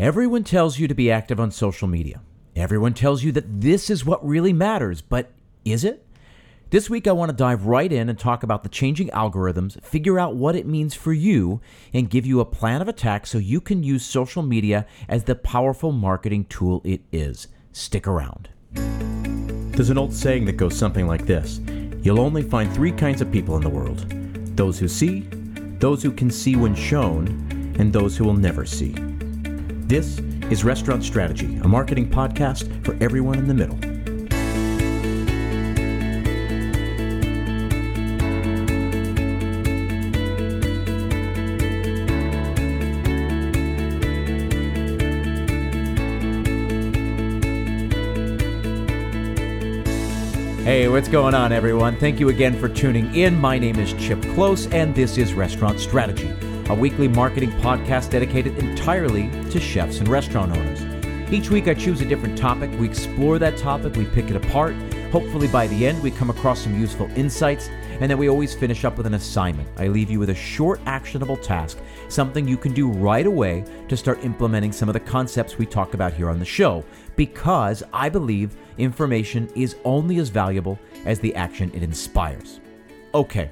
Everyone tells you to be active on social media. Everyone tells you that this is what really matters, but is it? This week, I want to dive right in and talk about the changing algorithms, figure out what it means for you, and give you a plan of attack so you can use social media as the powerful marketing tool it is. Stick around. There's an old saying that goes something like this You'll only find three kinds of people in the world those who see, those who can see when shown, and those who will never see. This is Restaurant Strategy, a marketing podcast for everyone in the middle. Hey, what's going on, everyone? Thank you again for tuning in. My name is Chip Klose, and this is Restaurant Strategy a weekly marketing podcast dedicated entirely to chefs and restaurant owners. Each week, I choose a different topic. We explore that topic, we pick it apart. Hopefully, by the end, we come across some useful insights, and then we always finish up with an assignment. I leave you with a short, actionable task, something you can do right away to start implementing some of the concepts we talk about here on the show, because I believe information is only as valuable as the action it inspires. Okay.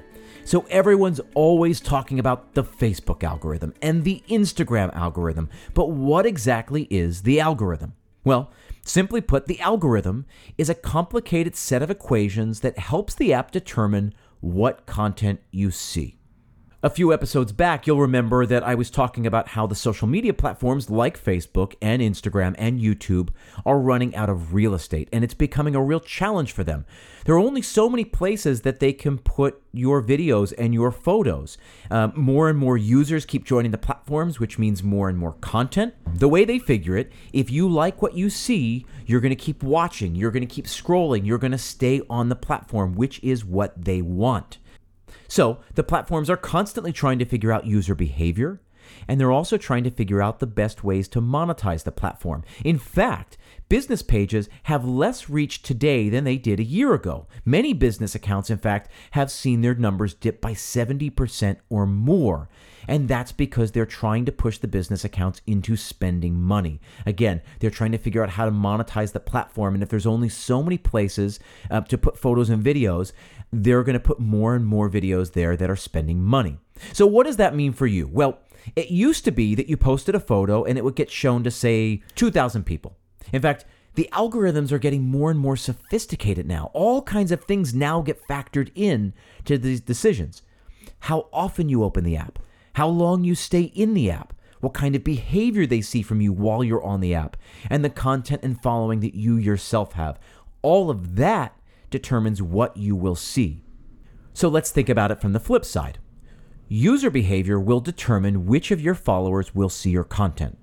So everyone's always talking about the Facebook algorithm and the Instagram algorithm, but what exactly is the algorithm? Well, simply put, the algorithm is a complicated set of equations that helps the app determine what content you see. A few episodes back, you'll remember that I was talking about how the social media platforms like Facebook and Instagram and YouTube are running out of real estate, and it's becoming a real challenge for them. There are only so many places that they can put your videos and your photos. Uh, more and more users keep joining the platforms, which means more and more content. The way they figure it, if you like what you see, you're going to keep watching, you're going to keep scrolling, you're going to stay on the platform, which is what they want. So the platforms are constantly trying to figure out user behavior, and they're also trying to figure out the best ways to monetize the platform. In fact, business pages have less reach today than they did a year ago. Many business accounts, in fact, have seen their numbers dip by 70% or more. And that's because they're trying to push the business accounts into spending money. Again, they're trying to figure out how to monetize the platform. And if there's only so many places uh, to put photos and videos, they're going to put more and more videos there that are spending money. So, what does that mean for you? Well, it used to be that you posted a photo and it would get shown to, say, 2,000 people. In fact, the algorithms are getting more and more sophisticated now. All kinds of things now get factored in to these decisions. How often you open the app, how long you stay in the app, what kind of behavior they see from you while you're on the app, and the content and following that you yourself have. All of that determines what you will see. So let's think about it from the flip side. User behavior will determine which of your followers will see your content.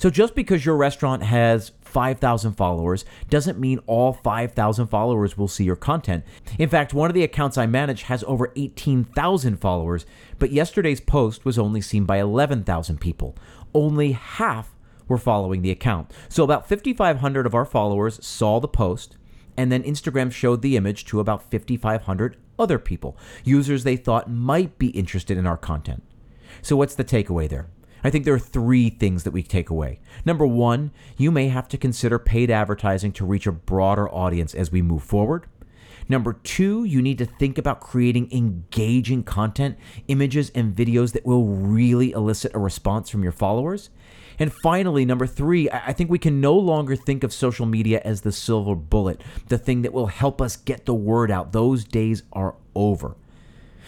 So just because your restaurant has 5,000 followers doesn't mean all 5,000 followers will see your content. In fact, one of the accounts I manage has over 18,000 followers, but yesterday's post was only seen by 11,000 people. Only half were following the account. So about 5,500 of our followers saw the post, and then Instagram showed the image to about 5,500 other people, users they thought might be interested in our content. So, what's the takeaway there? I think there are three things that we take away. Number one, you may have to consider paid advertising to reach a broader audience as we move forward. Number two, you need to think about creating engaging content, images, and videos that will really elicit a response from your followers. And finally, number three, I think we can no longer think of social media as the silver bullet, the thing that will help us get the word out. Those days are over.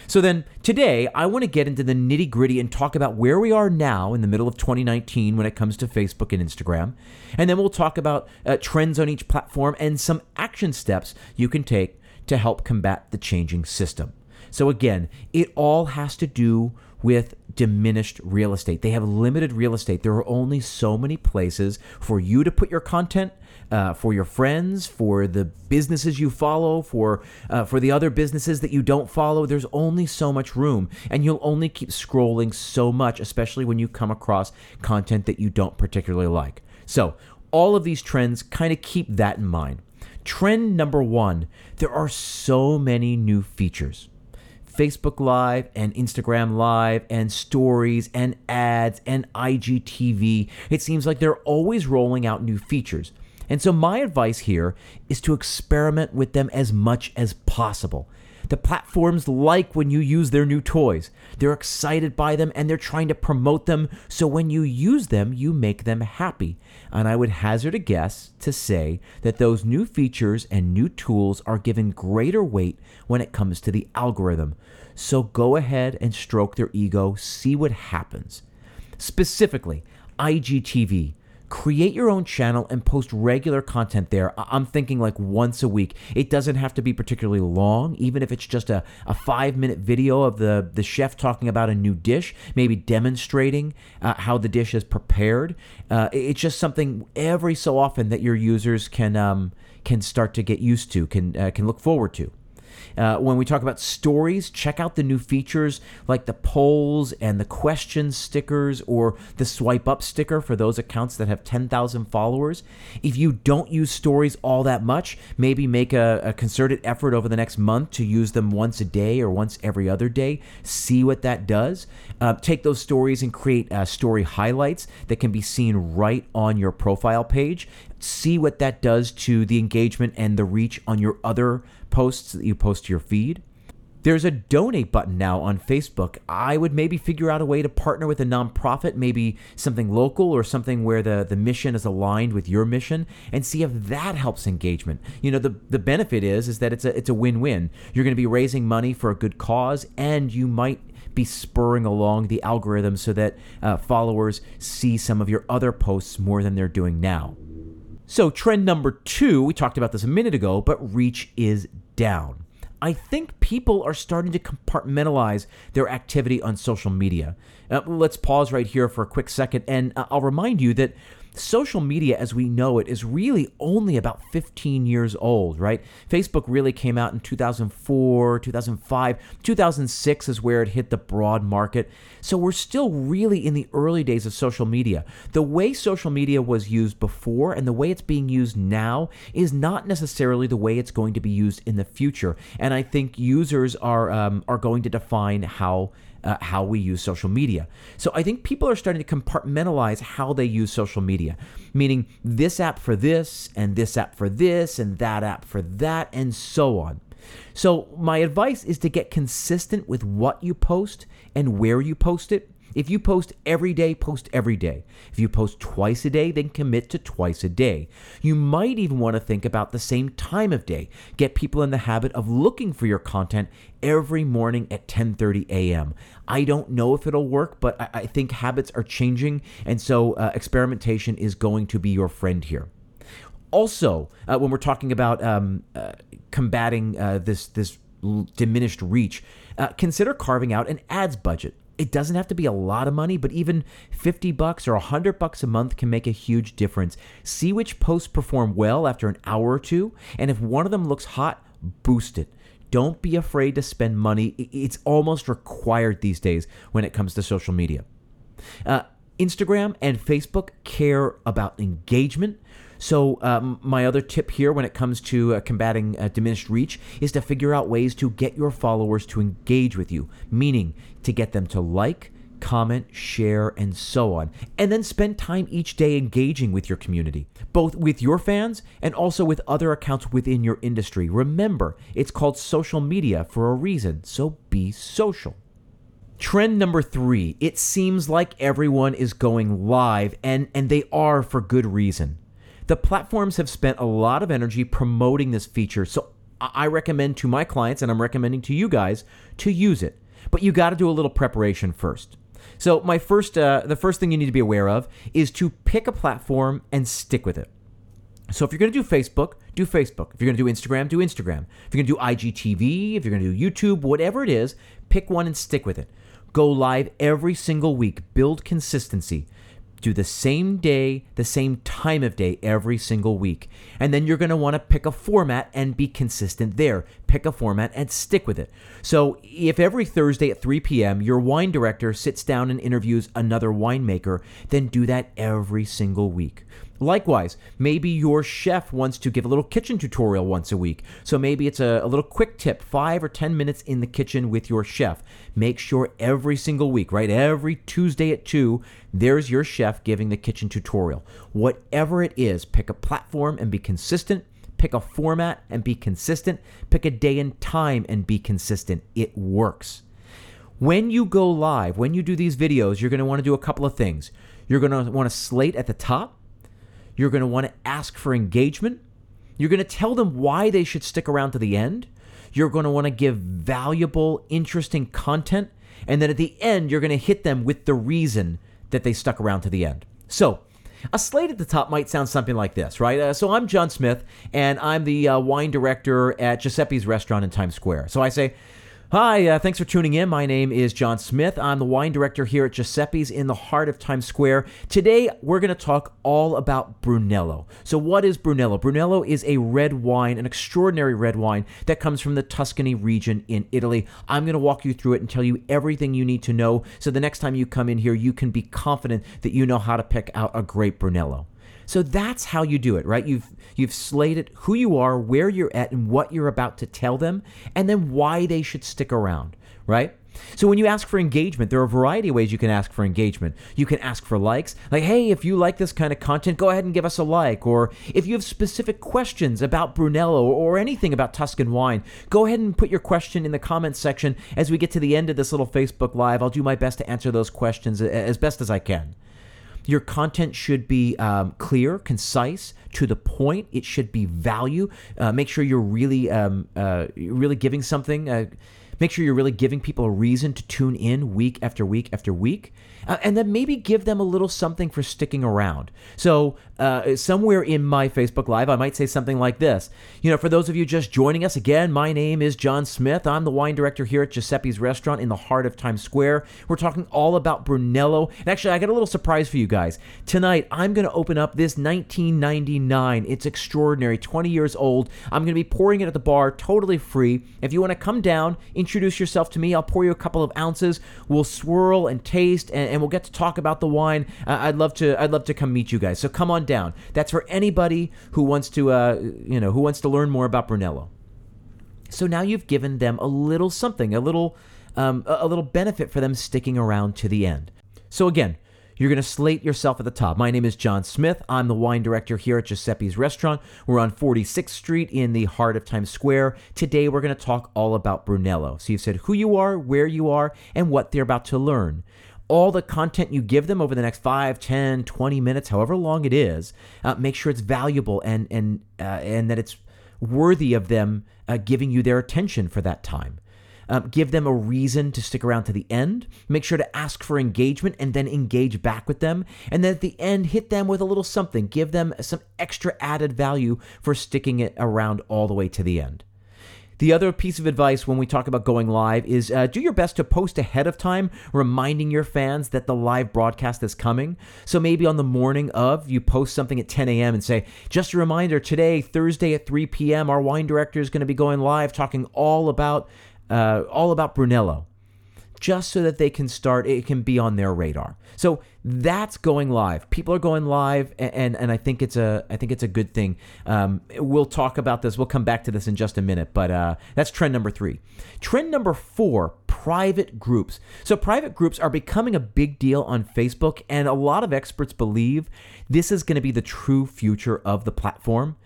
So then, today, I want to get into the nitty gritty and talk about where we are now in the middle of 2019 when it comes to Facebook and Instagram. And then we'll talk about uh, trends on each platform and some action steps you can take to help combat the changing system. So, again, it all has to do with diminished real estate. They have limited real estate. There are only so many places for you to put your content, uh, for your friends, for the businesses you follow, for uh, for the other businesses that you don't follow. There's only so much room, and you'll only keep scrolling so much, especially when you come across content that you don't particularly like. So all of these trends kind of keep that in mind. Trend number one: there are so many new features Facebook Live and Instagram Live and stories and ads and IGTV. It seems like they're always rolling out new features. And so, my advice here is to experiment with them as much as possible. The platforms like when you use their new toys. They're excited by them and they're trying to promote them. So when you use them, you make them happy. And I would hazard a guess to say that those new features and new tools are given greater weight when it comes to the algorithm. So go ahead and stroke their ego, see what happens. Specifically, IGTV create your own channel and post regular content there. I'm thinking like once a week. It doesn't have to be particularly long, even if it's just a, a five minute video of the, the chef talking about a new dish, maybe demonstrating uh, how the dish is prepared. Uh, it's just something every so often that your users can um, can start to get used to, can uh, can look forward to. Uh, when we talk about stories, check out the new features like the polls and the question stickers or the swipe up sticker for those accounts that have 10,000 followers. If you don't use stories all that much, maybe make a, a concerted effort over the next month to use them once a day or once every other day. See what that does. Uh, take those stories and create uh, story highlights that can be seen right on your profile page see what that does to the engagement and the reach on your other posts that you post to your feed. There's a donate button now on Facebook. I would maybe figure out a way to partner with a nonprofit, maybe something local or something where the, the mission is aligned with your mission and see if that helps engagement. You know, the, the benefit is is that it's a it's a win-win. You're going to be raising money for a good cause and you might be spurring along the algorithm so that uh, followers see some of your other posts more than they're doing now. So, trend number two, we talked about this a minute ago, but reach is down. I think people are starting to compartmentalize their activity on social media. Uh, let's pause right here for a quick second, and uh, I'll remind you that social media as we know it is really only about 15 years old, right? Facebook really came out in 2004, 2005, 2006 is where it hit the broad market. So we're still really in the early days of social media. The way social media was used before and the way it's being used now is not necessarily the way it's going to be used in the future. And I think users are um, are going to define how uh, how we use social media. So I think people are starting to compartmentalize how they use social media, meaning this app for this, and this app for this, and that app for that, and so on. So, my advice is to get consistent with what you post and where you post it if you post every day, post every day. If you post twice a day, then commit to twice a day. You might even want to think about the same time of day. Get people in the habit of looking for your content every morning at 10:30 a.m. I don't know if it'll work, but I, I think habits are changing, and so uh, experimentation is going to be your friend here. Also, uh, when we're talking about um, uh, combating uh, this this diminished reach, uh, consider carving out an ads budget. It doesn't have to be a lot of money, but even 50 bucks or 100 bucks a month can make a huge difference. See which posts perform well after an hour or two, and if one of them looks hot, boost it. Don't be afraid to spend money. It's almost required these days when it comes to social media. Uh, Instagram and Facebook care about engagement. So, um, my other tip here when it comes to uh, combating uh, diminished reach is to figure out ways to get your followers to engage with you, meaning to get them to like, comment, share, and so on. And then spend time each day engaging with your community, both with your fans and also with other accounts within your industry. Remember, it's called social media for a reason, so be social. Trend number three it seems like everyone is going live, and, and they are for good reason. The platforms have spent a lot of energy promoting this feature, so I recommend to my clients, and I'm recommending to you guys, to use it. But you got to do a little preparation first. So my first, uh, the first thing you need to be aware of is to pick a platform and stick with it. So if you're going to do Facebook, do Facebook. If you're going to do Instagram, do Instagram. If you're going to do IGTV, if you're going to do YouTube, whatever it is, pick one and stick with it. Go live every single week. Build consistency do the same day, the same time of day every single week. And then you're going to want to pick a format and be consistent there. Pick a format and stick with it. So, if every Thursday at 3 p.m. your wine director sits down and interviews another winemaker, then do that every single week. Likewise, maybe your chef wants to give a little kitchen tutorial once a week. So maybe it's a, a, little quick tip, five or 10 minutes in the kitchen with your chef. Make sure every single week, right? Every Tuesday at 2, there's your chef giving the kitchen tutorial. Whatever it is, pick a platform and be consistent. Pick a format and be consistent. Pick a day and time and be consistent. It works. When you go live, when you do these videos, you're going to want to do a couple of things. You're going to want to slate at the top you're going to want to ask for engagement. You're going to tell them why they should stick around to the end. You're going to want to give valuable, interesting content. And then at the end, you're going to hit them with the reason that they stuck around to the end. So, a slate at the top might sound something like this, right? Uh, so I'm John Smith, and I'm the uh, wine director at Giuseppe's Restaurant in Times Square. So I say, Hi, uh, thanks for tuning in. My name is John Smith. I'm the wine director here at Giuseppe's in the heart of Times Square. Today, we're going to talk all about Brunello. So, what is Brunello? Brunello is a red wine, an extraordinary red wine that comes from the Tuscany region in Italy. I'm going to walk you through it and tell you everything you need to know so the next time you come in here, you can be confident that you know how to pick out a great Brunello. So that's how you do it, right? You've you've slated who you are, where you're at, and what you're about to tell them, and then why they should stick around, right? So when you ask for engagement, there are a variety of ways you can ask for engagement. You can ask for likes, like, hey, if you like this kind of content, go ahead and give us a like. Or if you have specific questions about Brunello or anything about Tuscan wine, go ahead and put your question in the comments section. As we get to the end of this little Facebook Live, I'll do my best to answer those questions as best as I can. Your content should be um, clear, concise, to the point. It should be value. Uh, make sure you're really, um, uh, really giving something. Uh, make sure you're really giving people a reason to tune in week after week after week uh, and then maybe give them a little something for sticking around. So, uh, somewhere in my Facebook Live, I might say something like this. You know, for those of you just joining us again, my name is John Smith. I'm the wine director here at Giuseppe's Restaurant in the heart of Times Square. We're talking all about Brunello. And actually, I got a little surprise for you guys. Tonight, I'm going to open up this 1999. It's extraordinary, 20 years old. I'm going to be pouring it at the bar totally free. If you want to come down, introduce yourself to me. I'll pour you a couple of ounces. We'll swirl and taste and, and we'll get to talk about the wine. Uh, I'd love to. I'd love to come meet you guys. So come on down. That's for anybody who wants to, uh, you know, who wants to learn more about Brunello. So now you've given them a little something, a little, um, a little benefit for them sticking around to the end. So again, you're going to slate yourself at the top. My name is John Smith. I'm the wine director here at Giuseppe's Restaurant. We're on 46th Street in the heart of Times Square. Today, we're going to talk all about Brunello. So you've said who you are, where you are, and what they're about to learn all the content you give them over the next 5 10 20 minutes however long it is uh, make sure it's valuable and and uh, and that it's worthy of them uh, giving you their attention for that time um, give them a reason to stick around to the end. Make sure to ask for engagement and then engage back with them. And then at the end, hit them with a little something. Give them some extra added value for sticking it around all the way to the end. The other piece of advice when we talk about going live is uh, do your best to post ahead of time, reminding your fans that the live broadcast is coming. So maybe on the morning of, you post something at 10 a.m. and say, just a reminder today, Thursday at 3 p.m., our wine director is going to be going live talking all about. Uh, all about Brunello just so that they can start it can be on their radar so that's going live. People are going live and and i think it's a i think it's a good thing. Um, we'll talk about this. We'll come back to this in just a minute but uh, that's trend number three. Trend number four private groups. So private groups are becoming a big deal on facebook and a lot of experts believe this is going to be the true future of the platform.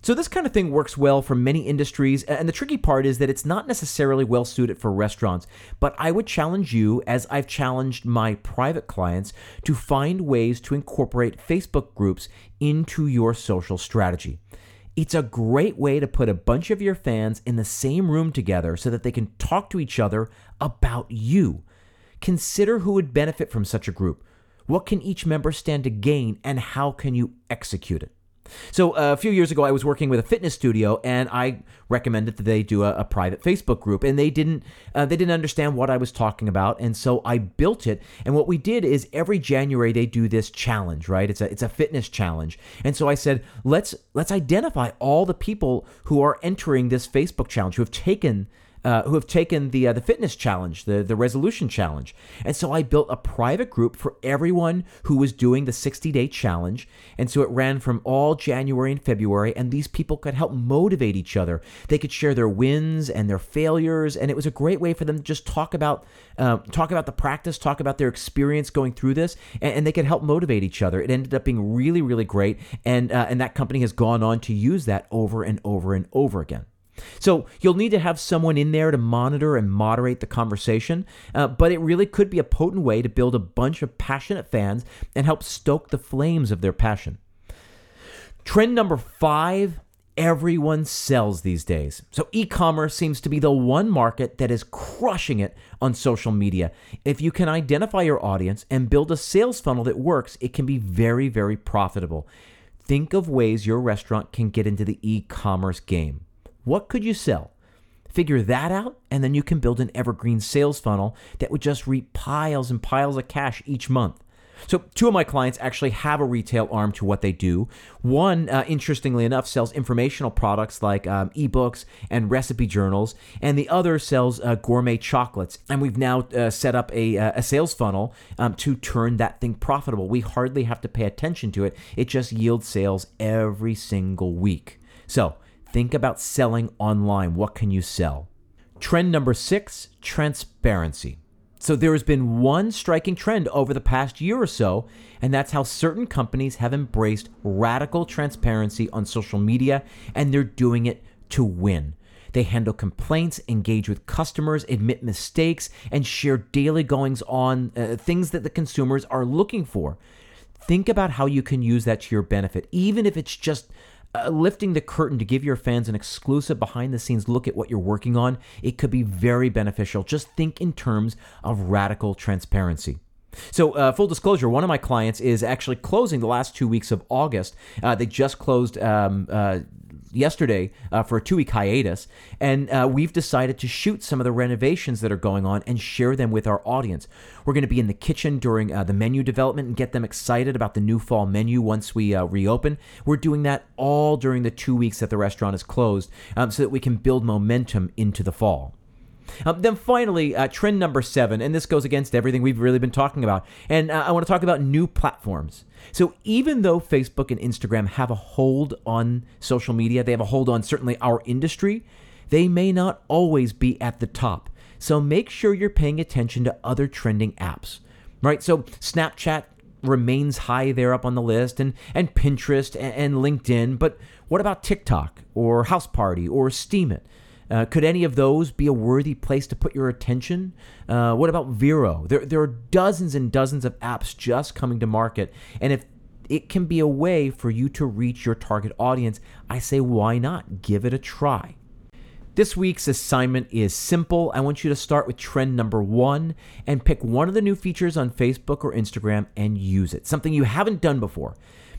So, this kind of thing works well for many industries, and the tricky part is that it's not necessarily well suited for restaurants. But I would challenge you, as I've challenged my private clients, to find ways to incorporate Facebook groups into your social strategy. It's a great way to put a bunch of your fans in the same room together so that they can talk to each other about you. Consider who would benefit from such a group. What can each member stand to gain, and how can you execute it? So uh, a few years ago, I was working with a fitness studio, and I recommended that they do a, a private Facebook group, and they didn't uh, they didn't understand what I was talking about, and so I built it. And what we did is every January they do this challenge, right? It's a it's a fitness challenge, and so I said let's let's identify all the people who are entering this Facebook challenge who have taken uh, who have taken the uh, the fitness challenge, the the resolution challenge, and so I built a private group for everyone who was doing the 60 day challenge, and so it ran from all January and February, and these people could help motivate each other. They could share their wins and their failures, and it was a great way for them to just talk about uh, talk about the practice, talk about their experience going through this, and, and, they could help motivate each other. It ended up being really really great, and uh, and that company has gone on to use that over and over and over again. So you'll need to have someone in there to monitor and moderate the conversation, uh, but it really could be a potent way to build a bunch of passionate fans and help stoke the flames of their passion. Trend number five everyone sells these days. So e commerce seems to be the one market that is crushing it on social media. If you can identify your audience and build a sales funnel that works, it can be very, very profitable. Think of ways your restaurant can get into the e commerce game. What could you sell? Figure that out, and then you can build an evergreen sales funnel that would just reap piles and piles of cash each month. So, two of my clients actually have a retail arm to what they do. One, uh, interestingly enough, sells informational products like um, ebooks and recipe journals, and the other sells uh, gourmet chocolates. And we've now uh, set up a, uh, a sales funnel um, to turn that thing profitable. We hardly have to pay attention to it, it just yields sales every single week. So, Think about selling online. What can you sell? Trend number six transparency. So, there has been one striking trend over the past year or so, and that's how certain companies have embraced radical transparency on social media, and they're doing it to win. They handle complaints, engage with customers, admit mistakes, and share daily goings on, uh, things that the consumers are looking for. Think about how you can use that to your benefit, even if it's just uh, lifting the curtain to give your fans an exclusive behind the scenes look at what you're working on, it could be very beneficial. Just think in terms of radical transparency. So, uh, full disclosure, one of my clients is actually closing the last two weeks of August. Uh, they just closed um, uh, yesterday uh, for a two week hiatus, and uh, we've decided to shoot some of the renovations that are going on and share them with our audience. We're going to be in the kitchen during uh, the menu development and get them excited about the new fall menu once we uh, reopen. We're doing that all during the two weeks that the restaurant is closed um, so that we can build momentum into the fall. Um, then finally, uh, trend number seven, and this goes against everything we've really been talking about. And uh, I want to talk about new platforms. So even though Facebook and Instagram have a hold on social media, they have a hold on certainly our industry, they may not always be at the top. So make sure you're paying attention to other trending apps, right? So Snapchat remains high there up on the list and, and Pinterest and, and LinkedIn. But what about TikTok or House Party or Steemit? Uh, could any of those be a worthy place to put your attention? Uh, what about Vero? There, there are dozens and dozens of apps just coming to market. And if it can be a way for you to reach your target audience, I say, why not? Give it a try. This week's assignment is simple. I want you to start with trend number one and pick one of the new features on Facebook or Instagram and use it. Something you haven't done before.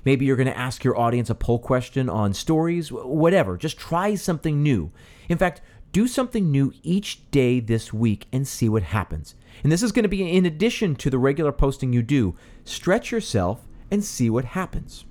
Maybe you're going to ask your audience a poll question on stories, whatever. Just try something new. In fact, do something new each day this week and see what happens. And this is going to be in addition to the regular posting you do. Stretch yourself and see what happens.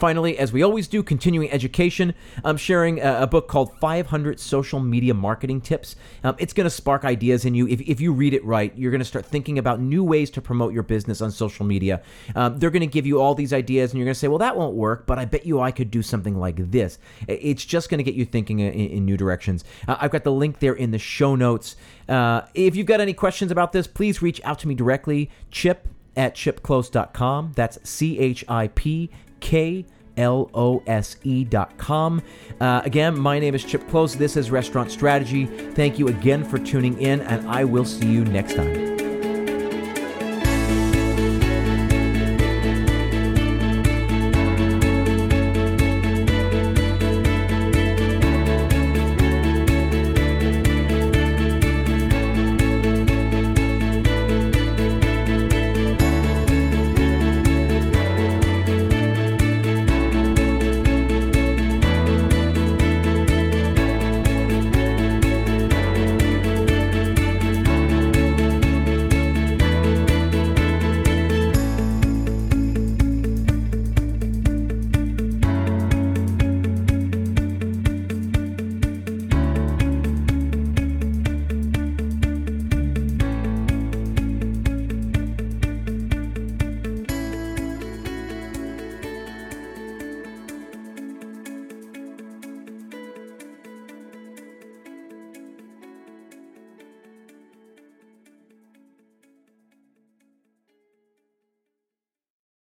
Finally, as we always do, continuing education, I'm sharing a, a book called 500 Social Media Marketing Tips. Um, it's going to spark ideas in you. If, if you read it right, you're going to start thinking about new ways to promote your business on social media. Um, they're going to give you all these ideas, and you're going to say, well, that won't work, but I bet you I could do something like this. It's just going to get you thinking in, in new directions. Uh, I've got the link there in the show notes. Uh, if you've got any questions about this, please reach out to me directly, chip at chipklose.com. That's C H I P K L O S E dot com. Uh, again, my name is Chip Klose. This is Restaurant Strategy. Thank you again for tuning in, and I will see you next time.